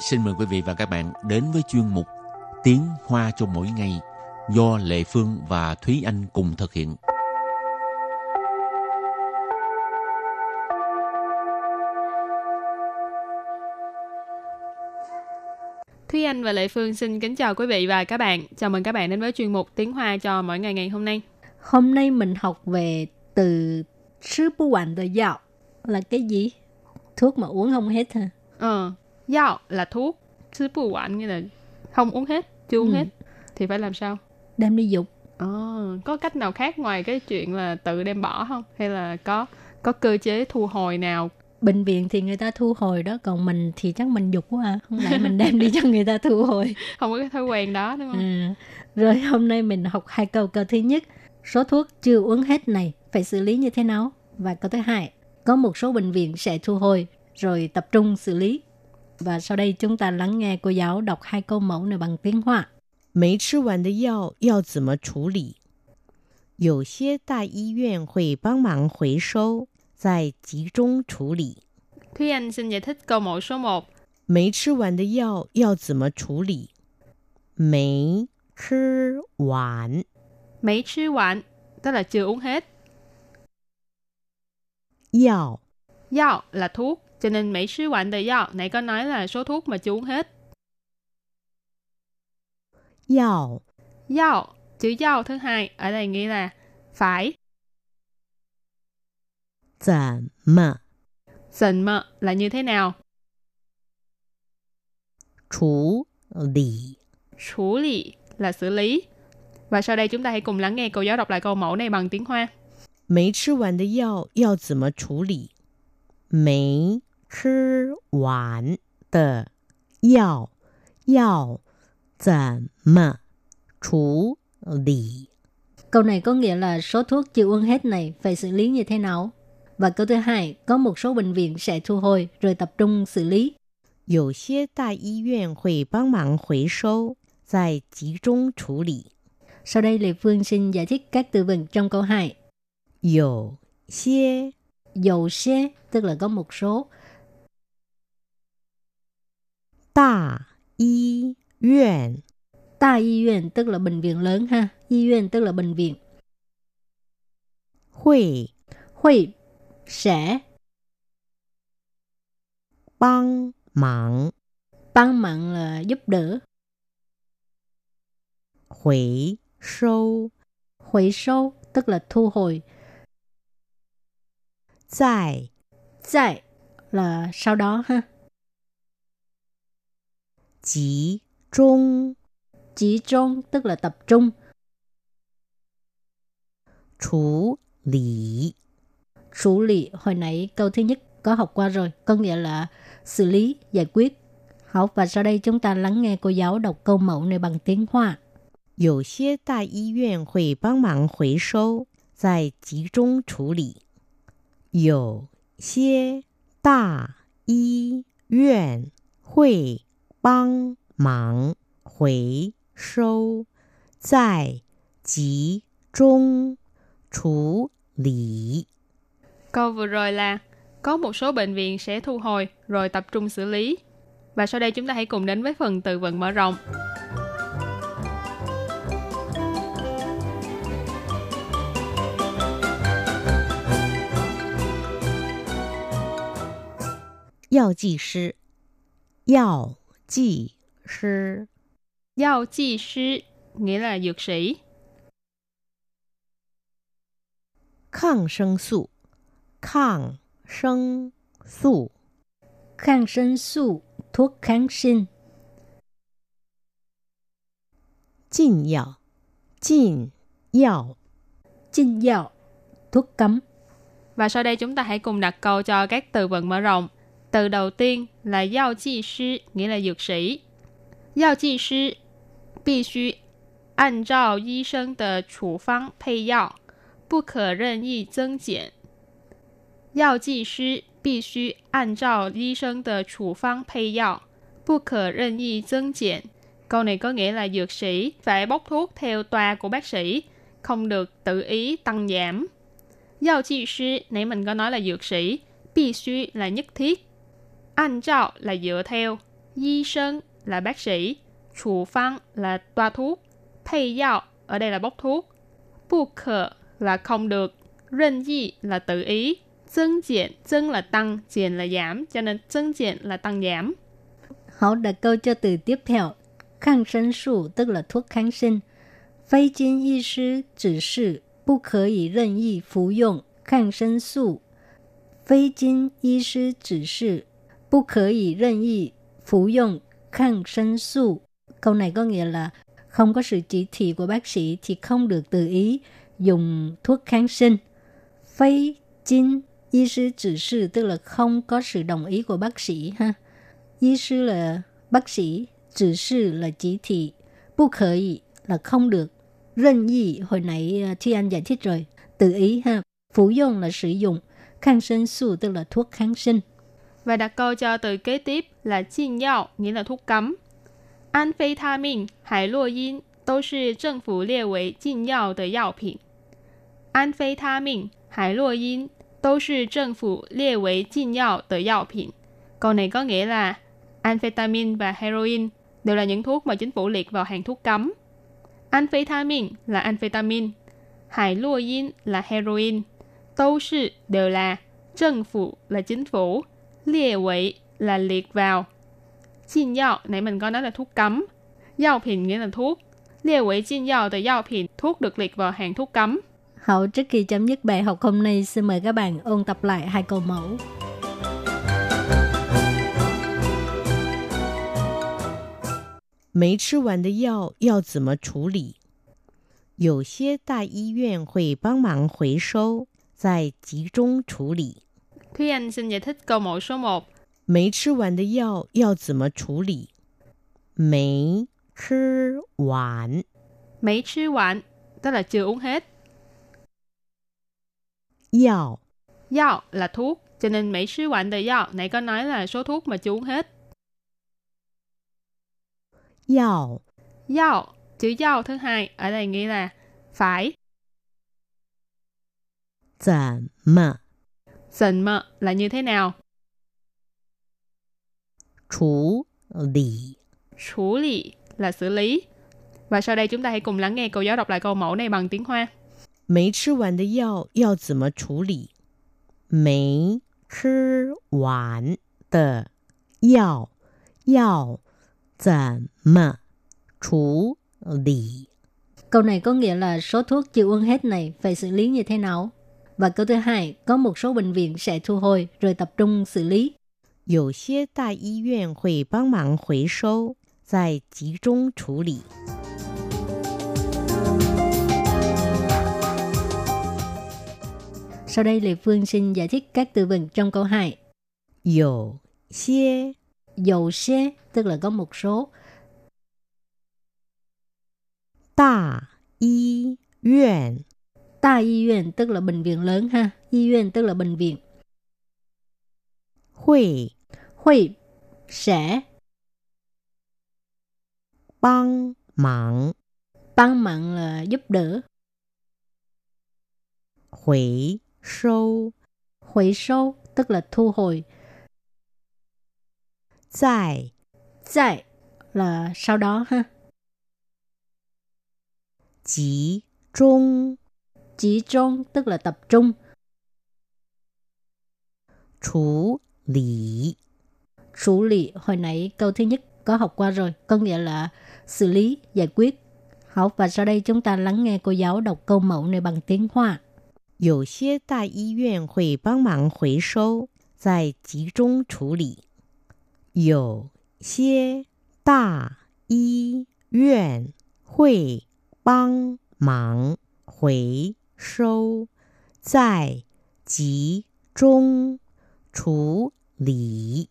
xin mời quý vị và các bạn đến với chuyên mục Tiếng Hoa cho mỗi ngày do Lệ Phương và Thúy Anh cùng thực hiện. Thúy Anh và Lệ Phương xin kính chào quý vị và các bạn. Chào mừng các bạn đến với chuyên mục Tiếng Hoa cho mỗi ngày ngày hôm nay. Hôm nay mình học về từ sư bu quản de yào là cái gì? Thuốc mà uống không hết hả? Ờ, yào là thuốc, sư bu quản nghĩa là không uống hết, chưa uống Ừ. hết. Thì phải làm sao? Đem đi dục. Ờ, có cách nào khác ngoài cái chuyện là tự đem bỏ không? Hay là có có cơ chế thu hồi nào? Bệnh viện thì người ta thu hồi đó, còn mình thì chắc mình dục quá à. Không lẽ mình đem đi cho người ta thu hồi. Không có cái thói quen đó đúng không? À, rồi hôm nay mình học hai câu. Câu thứ nhất, số thuốc chưa uống hết này phải xử lý như thế nào? Và câu thứ hai, có một số bệnh viện sẽ thu hồi rồi tập trung xử lý. Và sau đây chúng ta lắng nghe cô giáo đọc hai câu mẫu này bằng tiếng Hoa. 没吃完的药要怎么处理？有些大医院会帮忙回收，再集中处理。 Thúy Anh xin giải thích câu mẫu số 1. 没吃完的药要怎么处理？没吃完 Mấy chứ quản, tức là chưa uống hết. 药 Yao là thuốc, cho nên mấy sư quản đời yao nãy có nói là số thuốc mà chưa uống hết. 药 Yao, chữ yao thứ hai ở đây nghĩa là phải. 怎么 Dần mờ là như thế nào? 处理？ 处lý là xử lý. Và sau đây chúng ta hãy cùng lắng nghe cô giáo đọc lại câu mẫu này bằng tiếng Hoa. 没吃完的药要怎么处理？没 吃完的药要怎么处理？ Câu này có nghĩa là số thuốc chưa uống hết này phải xử lý như thế nào? Và câu thứ hai, có một số bệnh viện sẽ thu hồi rồi tập trung xử lý. 有些大医院会帮忙回收，再集中处理。 Sau đây Lê Phương xin giải thích các từ vựng trong câu 2. 有些 Dầu xe tức là có một số. Đà y viện. Đà y viện tức là bệnh viện lớn ha. Y viện tức là bệnh viện. Huy, huy, sẽ. Băng mạng. Băng mạng là giúp đỡ. Hồi sâu. Hồi sâu tức là thu hồi. Tại. Tại là sau đó ha. 集中 Chỉ trung tức là tập trung. 处理。 Xử lý hồi nãy câu thứ nhất có học qua rồi, có nghĩa là xử lý, giải quyết. Học và sau đây chúng ta lắng nghe cô giáo đọc câu mẫu này bằng tiếng Hoa. 有些大医院会帮忙回收，再集中处理。有些大医院会 帮忙回收，再集中处理。 Câu vừa rồi là có một số bệnh viện sẽ thu hồi rồi tập trung xử lý. Và sau đây chúng ta hãy cùng đến với phần từ vựng mở rộng. 药剂师，药 剂师， Giao chi sư nghĩa là dược sĩ. 抗生素，抗生素。 Kháng sinh素, thuốc kháng sinh. 禁药，禁药。 Chinh dạo, thuốc cấm. Và sau đây chúng ta hãy cùng đặt câu cho các từ vựng mở rộng. Từ đầu tiên là giao chi sư, nghĩa là dược sĩ. Giao chi sư 必须按照医生的处方配药，不可任意增减。药剂师必须按照医生的处方配药，不可任意增减。Câu này có nghĩa là dược sĩ phải bốc thuốc theo toa của bác sĩ, không được tự ý tăng giảm. Giao chi sư, nãy mình có nói là dược sĩ, bi suy là nhất thiết. Anh trao là dựa theo, y sinh là bác sĩ, chủ phương là toa thuốc, thay yao ở đây là bốc thuốc, bu khờ là không được,任意là tự ý,增减,增là tăng,减là giảm, cho nên增减là tăng giảm. Họ đặt câu cho từ tiếp theo. Kháng sinh素tức là thuốc kháng sinh. Phế kinh y sư chỉ sự 不可以任意服用抗生素。非经医师指示， 不可以任意服用抗生素. Câu này có nghĩa là không có sự chỉ thị của bác sĩ thì không được tự ý dùng thuốc kháng sinh. Phế kinh y sư chỉ sư tức là không có sự đồng ý của bác sĩ ha. Y sư là bác sĩ, chỉ sư là chỉ thị, bu khởi là không được.任ý, hồi nãy à, Thi Anh giải thích rồi, tự ý ha. Phủ dụng là sử dụng, kháng sinh素tức là thuốc kháng sinh. Và đặt câu cho từ kế tiếp là禁药, nghĩa là thuốc cấm. Amphetamine, hải lô yên, 都是政府列为禁药的药品。安非他命、海洛因都是政府列为禁药的药品。Câu này có nghĩa là amphetamine và heroin đều là những thuốc mà chính phủ liệt vào hàng thuốc cấm. Amphetamine là amphetamine, hải lua yin là heroin, tâu sư đều là,政phủ là chính phủ, liệt vị là liệt vào. Chín yào, nãy mình có nói là thuốc cấm. Yào品 nghĩa là thuốc. Liệt vị chín yào từ yào品, thuốc được liệt vào hàng thuốc cấm. Hậu trước khi chấm dứt bài học hôm nay, xin mời các bạn ôn tập lại hai câu mẫu. 没吃完的药要怎么处理？有些大医院会帮忙回收，再集中处理。 Thúy Anh xin giải thích câu mẫu số 1. 没吃完的药要怎么处理？没吃完 Mấy chứ hoạn, tức là chưa uống hết. 药 Yao là thuốc, cho nên mấy chứ hoạn từ yao, nãy có nói là số thuốc mà chưa uống hết. 药 Yao, chữ yao thứ hai, ở đây nghĩa là phải. 怎么 Sình mờ là như thế nào? 处理？ 处lý là xử lý. Và sau đây chúng ta hãy cùng lắng nghe cô giáo đọc lại câu mẫu này bằng tiếng Hoa. 没吃完的药要怎么处理？没吃完的药要怎么处理？ Câu này có nghĩa là số thuốc chưa uống hết này phải xử lý như thế nào? Và câu thứ hai, có một số bệnh viện sẽ thu hồi rồi tập trung xử lý. 有些大医院会帮忙回收，再集中处理。 Sau đây Lê Phương xin giải thích các từ vựng trong câu 2. 有些 Dầu xe tức là có một số. 大医院 Ta y viện tức là bệnh viện lớn ha. Y viện tức là bệnh viện. Hội. Hội. Sẽ. Băng mạng. Băng mạng là giúp đỡ. Hủy sâu. Hủy sâu tức là thu hồi. Tại. Tại là sau đó ha. Chí trung 集中 Chỉ trung tức là tập trung. 处理。 Xử lý hồi nãy câu thứ nhất có học qua rồi, có nghĩa là xử lý, giải quyết. Học và sau đây chúng ta lắng nghe cô giáo đọc câu mẫu này bằng tiếng Hoa. 有些大医院会帮忙回收，再集中处理。有些大医院会帮忙回 收，再集中处理。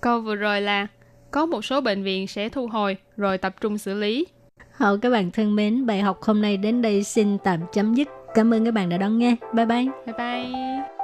Câu vừa rồi là có một số bệnh viện sẽ thu hồi rồi tập trung xử lý. Hậu các bạn thân mến, bài học hôm nay đến đây xin tạm chấm dứt. Cảm ơn các bạn đã đón nghe. Bye bye. Bye bye.